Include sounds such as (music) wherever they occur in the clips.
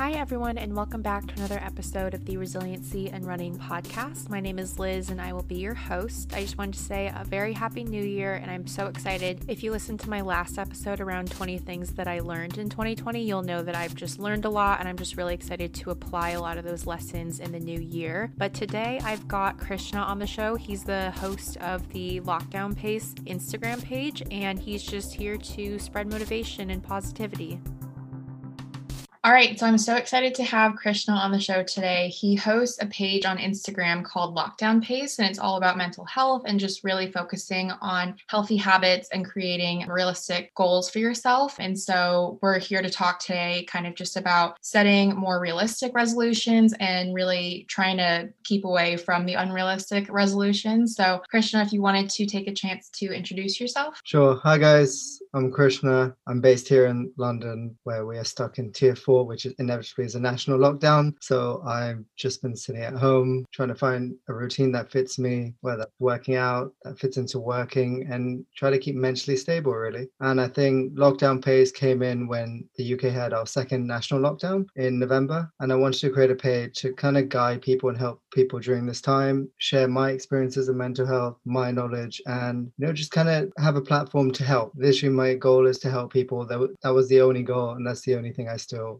Hi, everyone, and welcome back to another episode of the Resiliency and Running podcast. My name is Liz, and I will be your host. I just wanted to say a very happy new year, and I'm so excited. If you listened to my last episode around 20 things that I learned in 2020, you'll know that I've just learned a lot, and I'm just really excited to apply a lot of those lessons in the new year. But today, I've got Krishna on the show. He's the host of the Lockdown Pace Instagram page, and he's just here to spread motivation and positivity. All right, so I'm so excited to have Krishna on the show today. He hosts a page on Instagram called Lockdown Pace, and it's all about mental health and just really focusing on healthy habits and creating realistic goals for yourself. And so we're here to talk today kind of just about setting more realistic resolutions and really trying to keep away from the unrealistic resolutions. So, Krishna, if you wanted to take a chance to introduce yourself. Sure. Hi, guys. I'm Krishna. I'm based here in London, where we are stuck in tier four, which inevitably is a national lockdown. So I've just been sitting at home trying to find a routine that fits me, whether working out, that fits into working, and try to keep mentally stable, really. And I think lockdown pace came in when the UK had our second national lockdown in November. And I wanted to create a page to kind of guide people and help people during this time, share my experiences of mental health, my knowledge, and you know, just kind of have a platform to help. Literally my goal is to help people. That, that was the only goal, and that's the only thing I still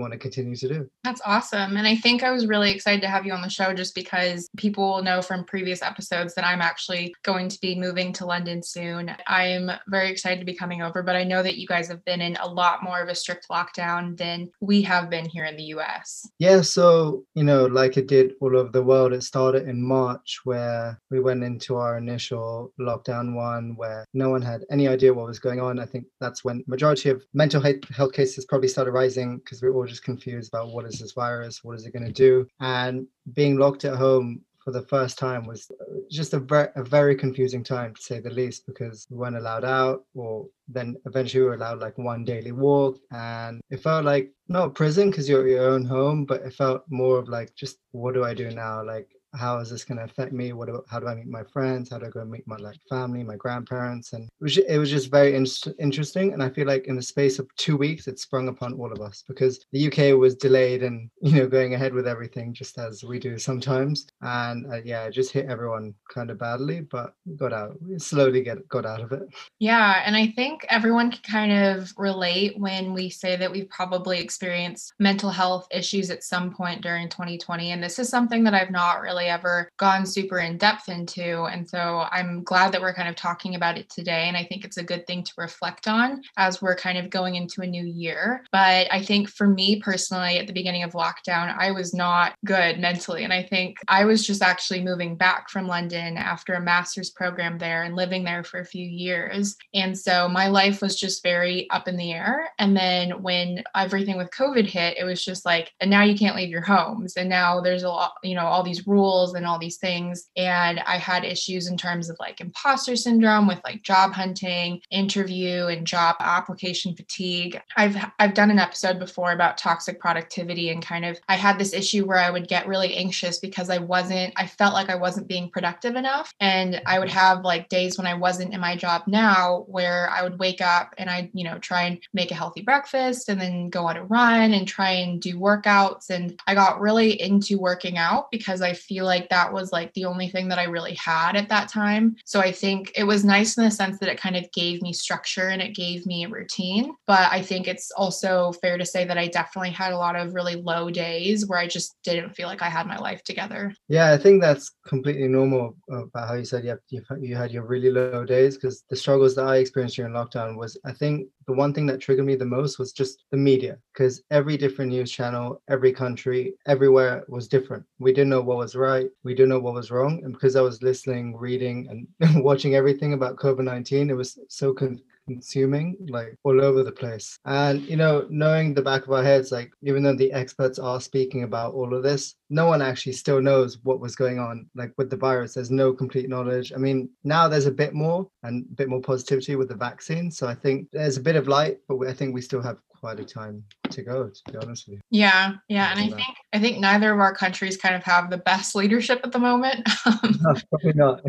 want to continue to do. That's awesome. And I think I was really excited to have you on the show just because people will know from previous episodes that I'm actually going to be moving to London soon. I'm very excited to be coming over, but I know that you guys have been in a lot more of a strict lockdown than we have been here in the US. Yeah. So, you know, like it did all over the world, it started in March where we went into our initial lockdown one where no one had any idea what was going on. I think that's when majority of mental health cases probably started rising because we are all just confused about what is this virus, what is it going to do, and being locked at home for the first time was just a very, a very confusing time to say the least because we weren't allowed out or then eventually we were allowed like one daily walk. And it felt like not prison because you're at your own home but it felt more of like just what do i do now? Like how is this going to affect me? What how do i meet my friends? How do i go meet my like family my grandparents? And it was, it was just very in- interesting and i feel like in the space of two weeks it sprung upon all of us because the uk was delayed and (laughs) you know going ahead with everything just as we do sometimes. And uh, yeah it just hit everyone kind of badly but got out we slowly get got out of it. Yeah and i think everyone can kind of relate when we say that we've probably experienced mental health issues at some point during 2020 and this is something that i've not really really ever gone super in depth into. And so I'm glad that we're kind of talking about it today. And I think it's a good thing to reflect on as we're kind of going into a new year. But I think for me personally, at the beginning of lockdown, I was not good mentally. And I think I was just actually moving back from London after a master's program there and living there for a few years. And so my life was just very up in the air. And then when everything with COVID hit, it was just like, and now you can't leave your homes. And now there's a lot, you know, all these rules and all these things. And I had issues in terms of like imposter syndrome with like job hunting, interview, and job application fatigue. I've I've done an episode before about toxic productivity and kind of I had this issue where I would get really anxious because I wasn't I felt like I wasn't being productive enough. And I would have like days when I wasn't in my job now where I would wake up and I'd, you know, try and make a healthy breakfast and then go on a run and try and do workouts. And I got really into working out because I feel feel like that was like the only thing that I really had at that time. So I think it was nice in the sense that it kind of gave me structure and it gave me a routine. But I think it's also fair to say that I definitely had a lot of really low days where I just didn't feel like I had my life together. Yeah, I think that's completely normal uh, about how you said you, you, you had your really low days because the struggles that I experienced during lockdown was, I think the one thing that triggered me the most was just the media because every different news channel, every country, everywhere was different. We didn't know what was right, we didn't know what was wrong. And because I was listening, reading, and (laughs) watching everything about COVID 19, it was so con- consuming like all over the place. And you know knowing the back of our heads like even though the experts are speaking about all of this no one actually still knows what was going on like with the virus. There's no complete knowledge. I mean now there's a bit more and a bit more positivity with the vaccine. So i think there's a bit of light but i think we still have quite a time to go. To be honest with you. Yeah, yeah, and I think I think neither of our countries kind of have the best leadership at the moment. (laughs) Um, no, probably not.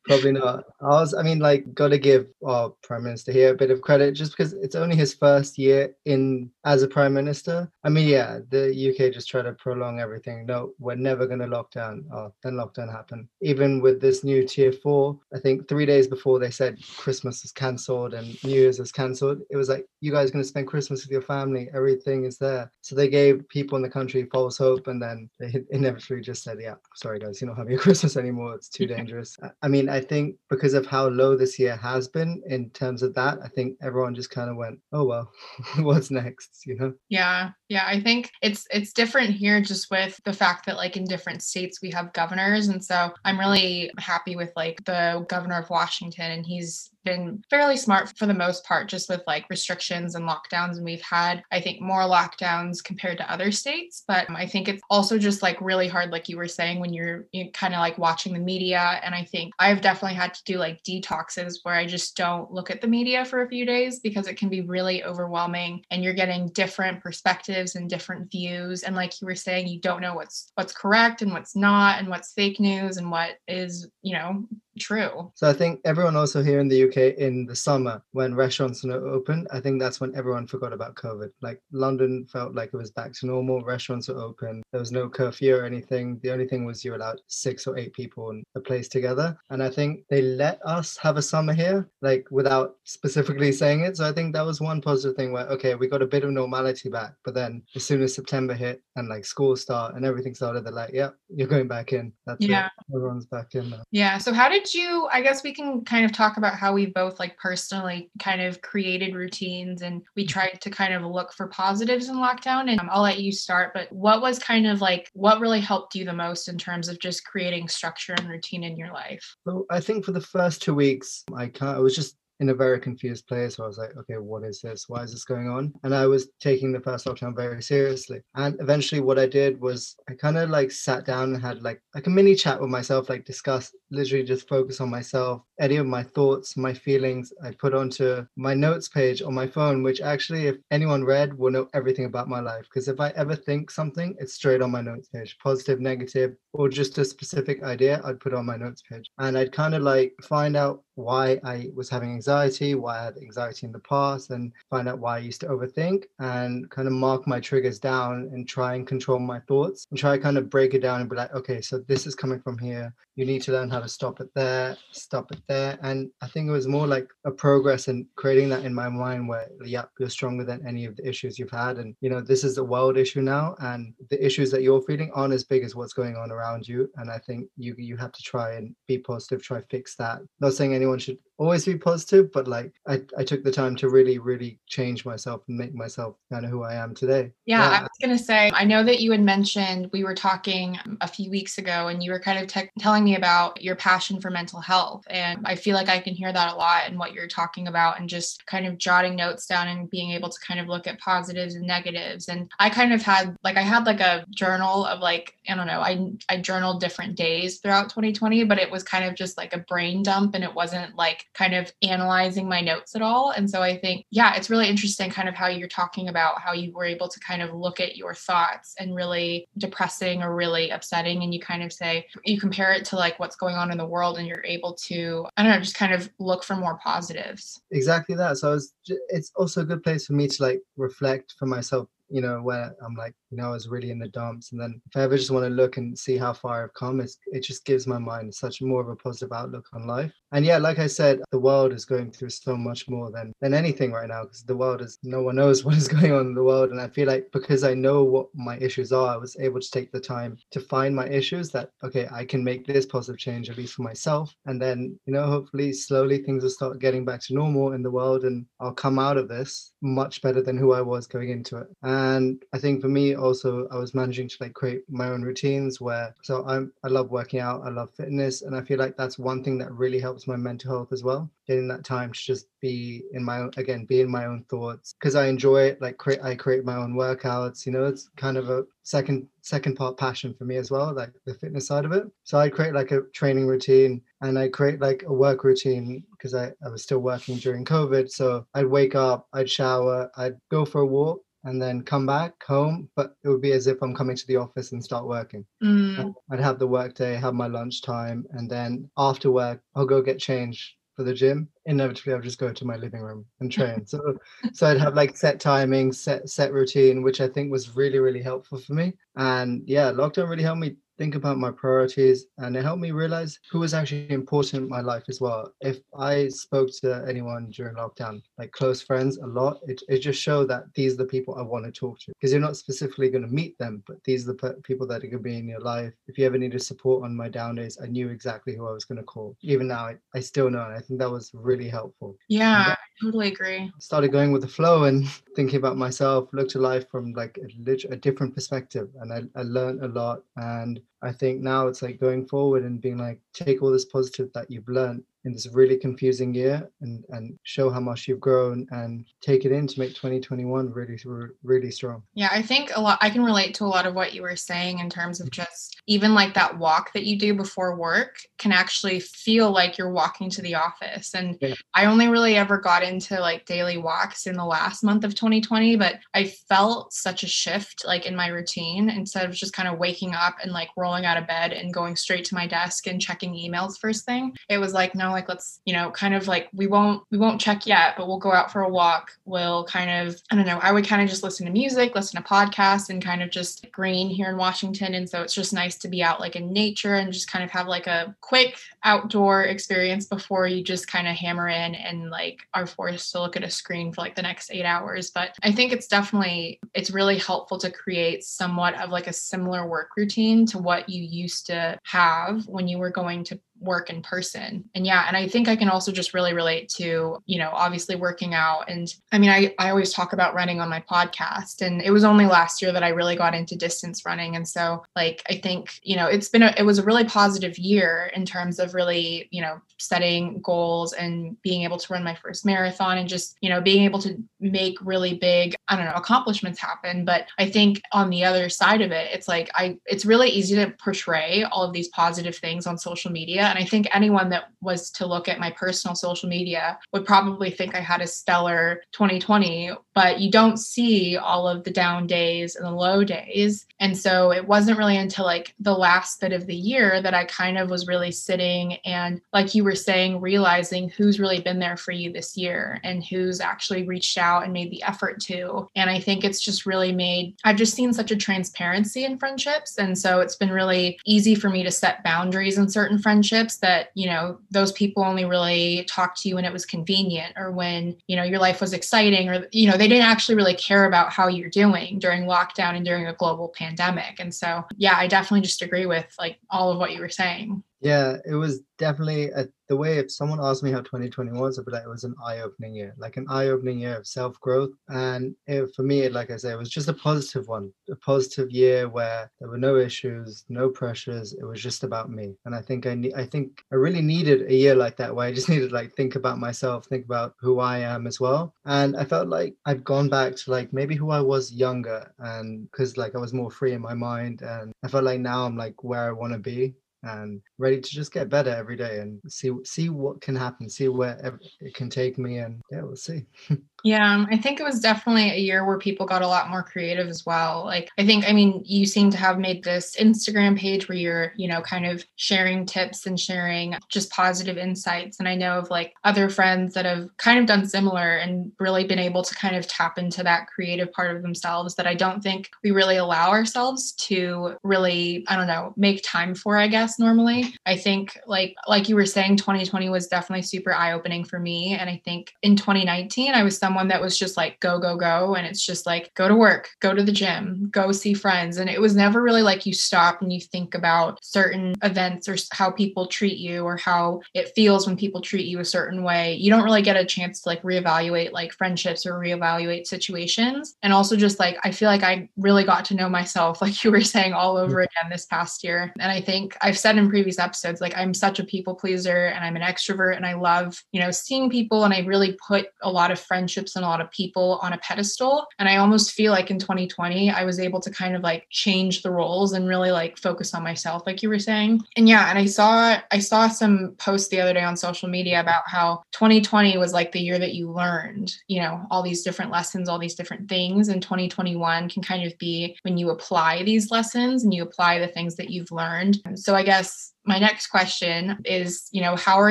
(laughs) probably not. I was, I mean, like, got to give our prime minister here a bit of credit, just because it's only his first year in as a prime minister. I mean, yeah, the UK just try to prolong everything. No, we're never going to lock down. Oh, then lockdown happened. Even with this new tier four, I think three days before they said Christmas is cancelled and New Year's is cancelled, it was like you guys going to spend Christmas with your family. Everything is there. So they gave people in the country false hope, and then they (laughs) inevitably just said, "Yeah, sorry guys, you're not having (laughs) a Christmas anymore. It's too (laughs) dangerous." I mean, I think because of how low this year has been in terms of that, I think everyone just kind of went, "Oh well, what's next?" You know? Yeah, yeah. I think it's it's different here just with the fact that like in different states we have governors, and so I'm really happy with like the governor of Washington, and he's been fairly smart for the most part, just with like restrictions and lockdowns. And we've had, I think, more lockdowns compared to other states. But um, I think it's also just like really hard, like you were saying, when you're, you're kind of like watching the media. And I think I've definitely had to do like detoxes where I just don't look at the media for a few days because it can be really overwhelming and you're getting different perspectives and different views. And like you were saying, you don't know what's what's correct and what's not and what's fake news and what is, you know, true. So I think everyone also here in the UK in the summer when restaurants are open, I think that's when everyone forgot about COVID. Like London felt like it was back to normal. Restaurants were open. There was no curfew or anything. The only thing was you allowed six or eight people in a place together. And I think they let us have a summer here, like without specifically saying it. So I think that was one positive thing where okay, we got a bit of normality back. But then as soon as September hit and like school start and everything started, they're like, yeah, you're going back in. That's yeah. it. Everyone's back in now. Yeah. So how did you i guess we can kind of talk about how we both like personally kind of created routines and we mm-hmm. tried to kind of look for positives in lockdown and um, i'll let you start but what was kind of like what really helped you the most in terms of just creating structure and routine in your life so i think for the first two weeks i kind of, i was just in a very confused place. where I was like, okay, what is this? Why is this going on? And I was taking the first lockdown very seriously. And eventually, what I did was I kind of like sat down and had like like a mini chat with myself, like discuss, literally just focus on myself, any of my thoughts, my feelings. I put onto my notes page on my phone, which actually, if anyone read, will know everything about my life. Because if I ever think something, it's straight on my notes page, positive, negative, or just a specific idea, I'd put on my notes page, and I'd kind of like find out why I was having anxiety, why I had anxiety in the past, and find out why I used to overthink and kind of mark my triggers down and try and control my thoughts and try kind of break it down and be like, okay, so this is coming from here. You need to learn how to stop it there, stop it there. And I think it was more like a progress in creating that in my mind where, yeah, you're stronger than any of the issues you've had. And, you know, this is a world issue now. And the issues that you're feeling aren't as big as what's going on around you. And I think you you have to try and be positive, try fix that. Not saying any anyone should always be positive, but like I, I took the time to really, really change myself and make myself kind of who I am today. Yeah, yeah. I was going to say, I know that you had mentioned we were talking a few weeks ago and you were kind of te- telling me about your passion for mental health. And I feel like I can hear that a lot in what you're talking about and just kind of jotting notes down and being able to kind of look at positives and negatives. And I kind of had like, I had like a journal of like, I don't know, I, I journaled different days throughout 2020, but it was kind of just like a brain dump and it wasn't like kind of analyzing my notes at all. And so I think, yeah, it's really interesting kind of how you're talking about how you were able to kind of look at your thoughts and really depressing or really upsetting. And you kind of say, you compare it to like what's going on in the world and you're able to, I don't know, just kind of look for more positives. Exactly that. So it's, it's also a good place for me to like reflect for myself you know, where I'm like, you know, I was really in the dumps. And then if I ever just want to look and see how far I've come, it just gives my mind such more of a positive outlook on life. And yeah, like I said, the world is going through so much more than than anything right now because the world is no one knows (laughs) what is going on in the world. And I feel like because I know what my issues are, I was able to take the time to find my issues that okay, I can make this positive change at least for myself. And then, you know, hopefully slowly things will start getting back to normal in the world and I'll come out of this much better than who I was going into it. And And i think for me also I was managing to like create my own routines where so I'm I love working out, I love fitness, and I feel like that's one thing that really helps my mental health as well. Getting that time to just be in my own again, be in my own thoughts. Because I enjoy it, like create I create my own workouts, you know, it's kind of a second second part passion for me as well, like the fitness side of it. So I create like a training routine and I create like a work routine because I, I was still working during COVID. So I'd wake up, I'd shower, I'd go for a walk and then come back home, but it would be as if I'm coming to the office and start working. Mm. I'd have the work day, have my lunch time, and then after work, I'll go get changed for the gym. Inevitably, I'll just go to my living room and train. (laughs) so, so I'd have like set timing, set set routine, which I think was really really helpful for me. And yeah, lockdown really helped me think about my priorities and it helped me realize who was actually important in my life as well. If I spoke to anyone during lockdown, like close friends a lot, it, it just showed that these are the people I want to talk to because you're not specifically going to meet them, but these are the people that are going to be in your life. If you ever needed support on my down days, I knew exactly who I was going to call. Even now, I, I still know. And I think that was really helpful. Yeah, I totally agree. Started going with the flow and (laughs) thinking about myself, looked at life from like a, a different perspective. And I, I learned a lot. And I think now it's like going forward and being like, take all this positive that you've learned in this really confusing year and and show how much you've grown and take it in to make 2021 really really strong. Yeah i think a lot i can relate to a lot of what you were saying in terms of mm-hmm. just even like that walk that you do before work can actually feel like you're walking to the office. And yeah. i only really ever got into like daily walks in the last month of 2020 but i felt such a shift like in my routine instead of just kind of waking up and like rolling out of bed and going straight to my desk and checking emails first thing. It was like no like let's you know kind of like we won't we won't check yet but we'll go out for a walk. We'll kind of i don't know i would kind of just listen to music listen to podcasts and kind of just green here in washington. And so it's just nice to be out like in nature and just kind of have like a quick outdoor experience before you just kind of hammer in and like are forced to look at a screen for like the next eight hours. But i think it's definitely it's really helpful to create somewhat of like a similar work routine to what you used to have when you were going to work in person. And yeah, and I think I can also just really relate to, you know, obviously working out. And I mean, I, I always talk about running on my podcast. And it was only last year that I really got into distance running. And so like I think, you know, it's been a it was a really positive year in terms of really, you know, setting goals and being able to run my first marathon and just, you know, being able to make really big, I don't know, accomplishments happen. But I think on the other side of it, it's like I it's really easy to portray all of these positive things on social media and I think anyone that was to look at my personal social media would probably think I had a stellar 2020, but you don't see all of the down days and the low days. And so it wasn't really until like the last bit of the year that I kind of was really sitting and, like you were saying, realizing who's really been there for you this year and who's actually reached out and made the effort to. And I think it's just really made, I've just seen such a transparency in friendships. And so it's been really easy for me to set boundaries in certain friendships that you know those people only really talked to you when it was convenient or when you know your life was exciting or you know they didn't actually really care about how you're doing during lockdown and during a global pandemic. And so yeah i definitely just agree with like all of what you were saying yeah, it was definitely a, the way if someone asked me how 2020 was, I'd be like, it was an eye opening year, like an eye opening year of self growth. And it, for me, like I say, it was just a positive one, a positive year where there were no issues, no pressures. It was just about me. And I think I need, I think I really needed a year like that where I just (laughs) needed like think about myself, think about who I am as well. And I felt like I'd gone back to like maybe who I was younger and because like I was more free in my mind. And I felt like now I'm like where I want to be and ready to just get better every day and see see what can happen, see where it can take me, and yeah, we'll see. (laughs) yeah, I think it was definitely a year where people got a lot more creative as well. Like I think, I mean, you seem to have made this Instagram page where you're, you know, kind of sharing tips and sharing just positive insights. And I know of like other friends that have kind of done similar and really been able to kind of tap into that creative part of themselves that I don't think we really allow ourselves to really, I don't know, make time for, I guess normally. I think like like you were saying 2020 was definitely super eye-opening for me and I think in 2019 I was someone that was just like go go go and it's just like go to work, go to the gym, go see friends and it was never really like you stop and you think about certain events or how people treat you or how it feels when people treat you a certain way. You don't really get a chance to like reevaluate like friendships or reevaluate situations and also just like I feel like I really got to know myself (laughs) like you were saying all over mm. again this past year and I think I've said in previous episodes, like I'm such a people pleaser and I'm an extrovert and I love, you know, seeing people and I really put a lot of friendship relationships and a lot of people on a pedestal. And I almost feel like in 2020, I was able to kind of like change the roles and really like focus on myself, like you were saying. And yeah, and I saw I saw some posts the other day on social media about how 2020 was like the year that you learned, you know, all these different lessons, all these different things. And 2021 can kind of be when you apply these lessons and you apply the things that you've learned. So I guess my next question is you know how are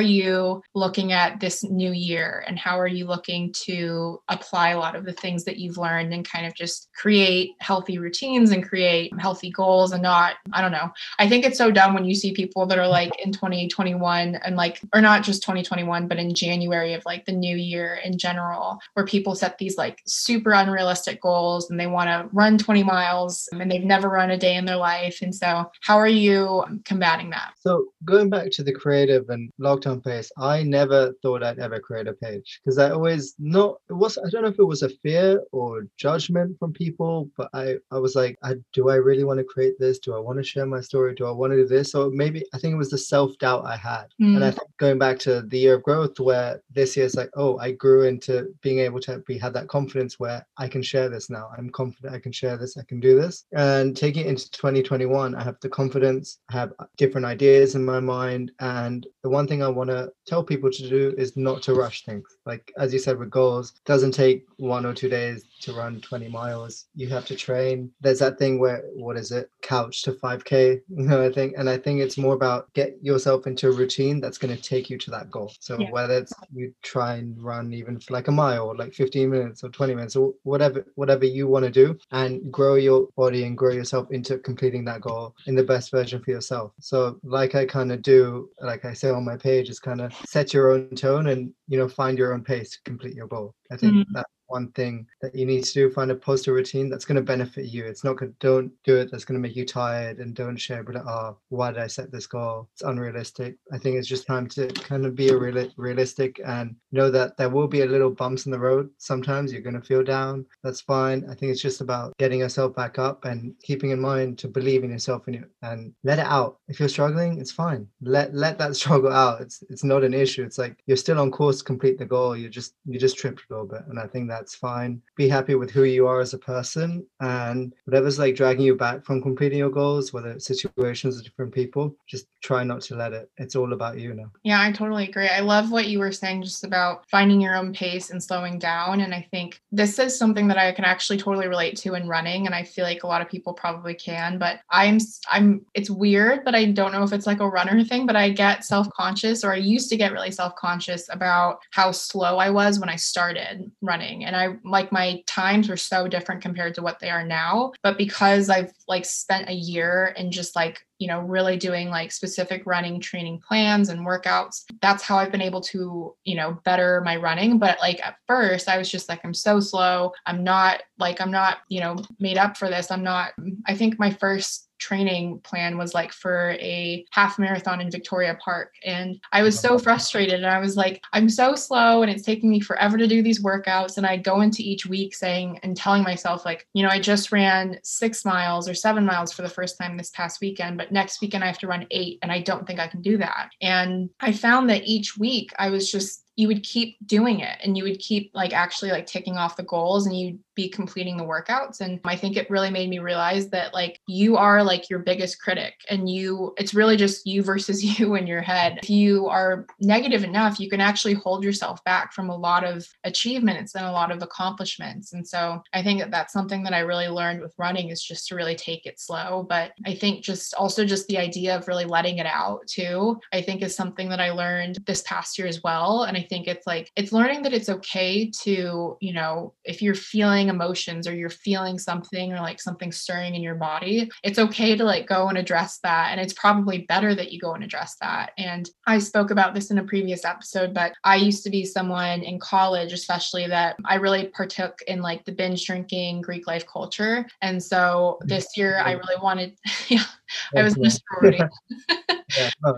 you looking at this new year? And how are you looking to apply a lot of the things that you've learned and kind of just create healthy routines and create healthy goals and not i don't know. I think it's so dumb when you see people that are like in 2021 and like or not just 2021 but in january of like the new year in general where people set these like super unrealistic goals and they want to run 20 miles and they've never run a day in their life. And so how are you combating that so going back to the creative and lockdown pace, I never thought I'd ever create a page because I always not it was I don't know if it was a fear or judgment from people, but I I was like, I, do I really want to create this? Do I want to share my story? Do I want to do this? So maybe I think it was the self doubt I had, mm. and I mm. think going back to the year of growth where this year is like, oh, I grew into being able to be had that confidence where I can share this now. I'm confident I can share this. I can do this, and taking it into 2021, I have the confidence. I have different ideas ideas in my mind and the one thing i want to tell people to do is not to rush things. Like as you said with goals doesn't take one or two days to run 20 miles you have to train. There's that thing where what is it? Couch to 5k (laughs) you know i think and i think it's more about get yourself into a routine that's going to take you to that goal. So yeah. whether it's you try and run even for like a mile or like 15 minutes or 20 minutes or whatever whatever you want to do and grow your body and grow yourself into completing that goal in the best version for yourself. So like i kind of do like i say on my page is kind of set your own tone and you know find your own pace to complete your goal. I think mm-hmm. that one thing that you need to do find a poster routine that's going to benefit you. It's not good don't do it that's going to make you tired and don't share but oh ah, why did i set this goal? It's unrealistic. I think it's just time to kind of be a real, realistic and know that there will be a little bumps in the road. Sometimes you're going to feel down. That's fine. I think it's just about getting yourself back up and keeping in mind to believe in yourself and, and let it out. If you're struggling it's fine. Let let that (laughs) struggle out. It's it's not an issue. It's like you're still on course to complete the goal. You just you just tripped a little bit. And i think that that's fine. Be happy with who you are as a person and whatever's like dragging you back from completing your goals, whether it's situations or different people, just try not to let it. It's all about you now. Yeah, I totally agree. I love what you were saying just about finding your own pace and slowing down. And I think this is something that I can actually totally relate to in running. And I feel like a lot of people probably can, but I'm, I'm, it's weird, but I don't know if it's like a runner thing, but I get self conscious or I used to get really self conscious about how slow I was when I started running and i like my times were so different compared to what they are now but because i've like spent a year and just like you know really doing like specific running training plans and workouts that's how i've been able to you know better my running but like at first i was just like i'm so slow i'm not like i'm not you know made up for this i'm not i think my first training plan was like for a half marathon in Victoria Park. And I was so uh-huh. frustrated. And I was like, I'm so slow and it's taking me forever to do these workouts. And I go into each week saying and telling myself, like, you know, I just ran six miles or seven miles for the first time this past weekend, but next weekend I have to run eight. And I don't think I can do that. And I found that each week I was just you would keep doing it and you would keep like actually like ticking off the goals and you'd be completing the workouts. And i think it really made me realize that like you are like your biggest critic and you it's really just you versus (laughs) you in your head. If you are negative enough you can actually hold yourself back from a lot of achievements and a lot of accomplishments. And so i think that that's something that i really learned with running is just to really take it slow. But i think just also just the idea of really letting it out too i think is something that i learned this past year as well. And i think it's like it's learning that it's okay to you know if you're feeling emotions or you're feeling something or like something stirring in your body, it's okay to like go and address that. And it's probably better that you go and address that. And I spoke about this in a previous episode, but I used to be someone in college, especially that I really partook in like the binge drinking Greek life culture. And so mm-hmm. this year I really wanted, (laughs) yeah, I was in a sorority. Yeah. Oh.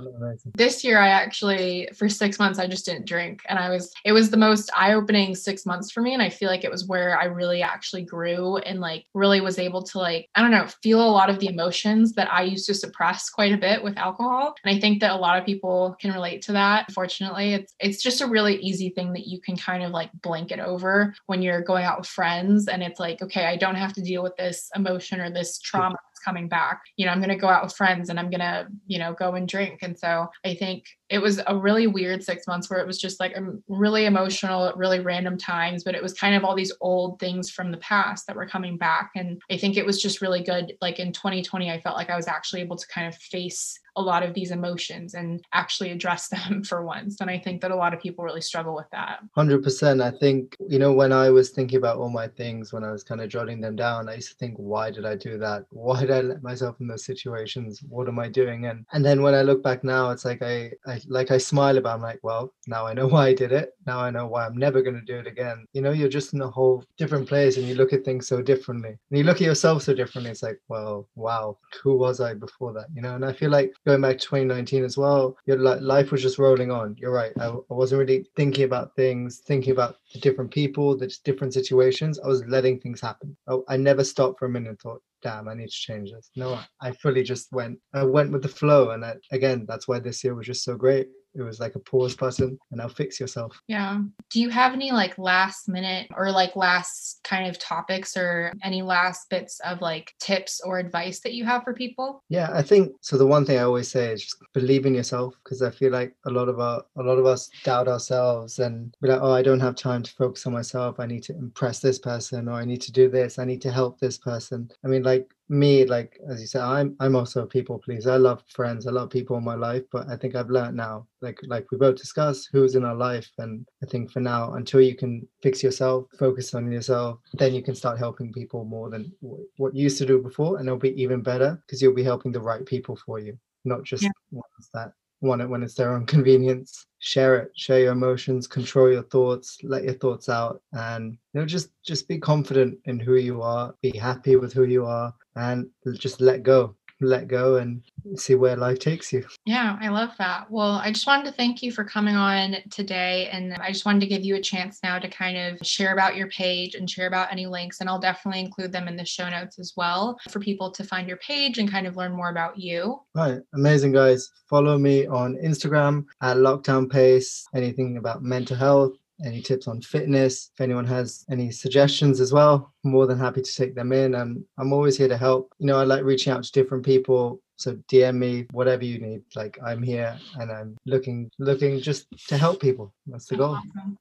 This year, I actually, for six months, I just didn't drink. And I was, it was the most eye opening six months for me. And I feel like it was where I really actually grew and like really was able to, like, I don't know, feel a lot of the emotions that I used to suppress quite a bit with alcohol. And I think that a lot of people can relate to that. Unfortunately, it's, it's just a really easy thing that you can kind of like blanket over when you're going out with friends. And it's like, okay, I don't have to deal with this emotion or this trauma coming back. You know, I'm going to go out with friends and I'm going to, you know, go and drink. And so I think it was a really weird six months where it was just like um, really emotional at really random times, but it was kind of all these old things from the past that were coming back. And I think it was just really good. Like in 2020, I felt like I was actually able to kind of face a lot of these emotions and actually address (laughs) them for once. And I think that a lot of people really struggle with that. 100%. I think, you know, when I was thinking about all my things, when I was kind of jotting them down, I used to think, why did I do that? (laughs) Why did I let myself in those situations? What am I doing? And and then when I look back now, it's like I, I like I smile about. I'm like, well, now I know (laughs) why I did it. Now I know why I'm never going to do it again. You know, you're just in a whole different place, and you look at things so differently. And you look at yourself so differently. It's like, well, wow, who was I before that? You know, and I feel like going back to 2019 as well, your like life was just rolling on. You're right. I, I wasn't really thinking about things, thinking about the different people, the different situations. I was letting things happen. I, I never stopped for a minute and thought, damn, I need to change this. No, I fully just went, I went with the flow. And I, again, that's why this year was just so great it was like a pause button and now fix yourself. Yeah. Do you have any like last minute or like last kind of topics or any last bits of like tips or advice that you have for people? Yeah i think so the one thing i always say is just believe in yourself because i feel like a lot of our a lot of us doubt ourselves and be like oh i don't have time to focus on myself. I need to impress this person or i need to do this. I need to help this person. I mean like me like as you said i'm i'm also a people pleaser. I love friends. I love people in my life but i think i've learned now like like we both discuss who's in our life. And i think for now until you can fix yourself focus on yourself then you can start helping people more than what you used to do before. And it'll be even better because you'll be helping the right people for you not just yeah. ones that want it when it's their own convenience. Share it share your emotions control your thoughts let your thoughts out and you know just just be confident in who you are be happy with who you are and just let go let go and see where life takes you. Yeah, I love that. Well, I just wanted to thank you for coming on today. And I just wanted to give you a chance now to kind of share about your page and share about any links. And I'll definitely include them in the show notes as well for people to find your page and kind of learn more about you. Right. Amazing, guys. Follow me on Instagram at Lockdown Pace. Anything about mental health, any tips on fitness. If anyone has any suggestions as well, more than happy to take them in. And I'm always here to help. You know, I like reaching out to different people. So DM me whatever you need. Like I'm here and I'm looking looking just to help people. That's the goal. Awesome.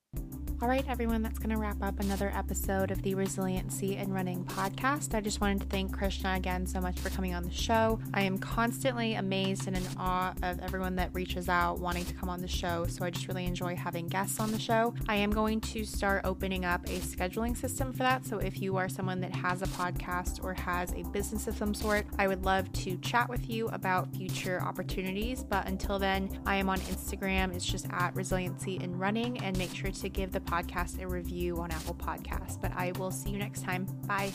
All right, everyone, that's going to wrap up another episode of the Resiliency and Running podcast. I just wanted to thank Krishna again so much for coming on the show. I am constantly amazed and in awe of everyone that reaches out wanting to come on the show. So I just really enjoy having guests on the show. I am going to start opening up a scheduling system for that. So if you are someone that has a podcast or has a business of some sort, I would love to chat with you about future opportunities. But until then, I am on Instagram. It's just at Resiliency and Running and make sure to give the podcast a review on Apple Podcasts. But I will see you next time. Bye.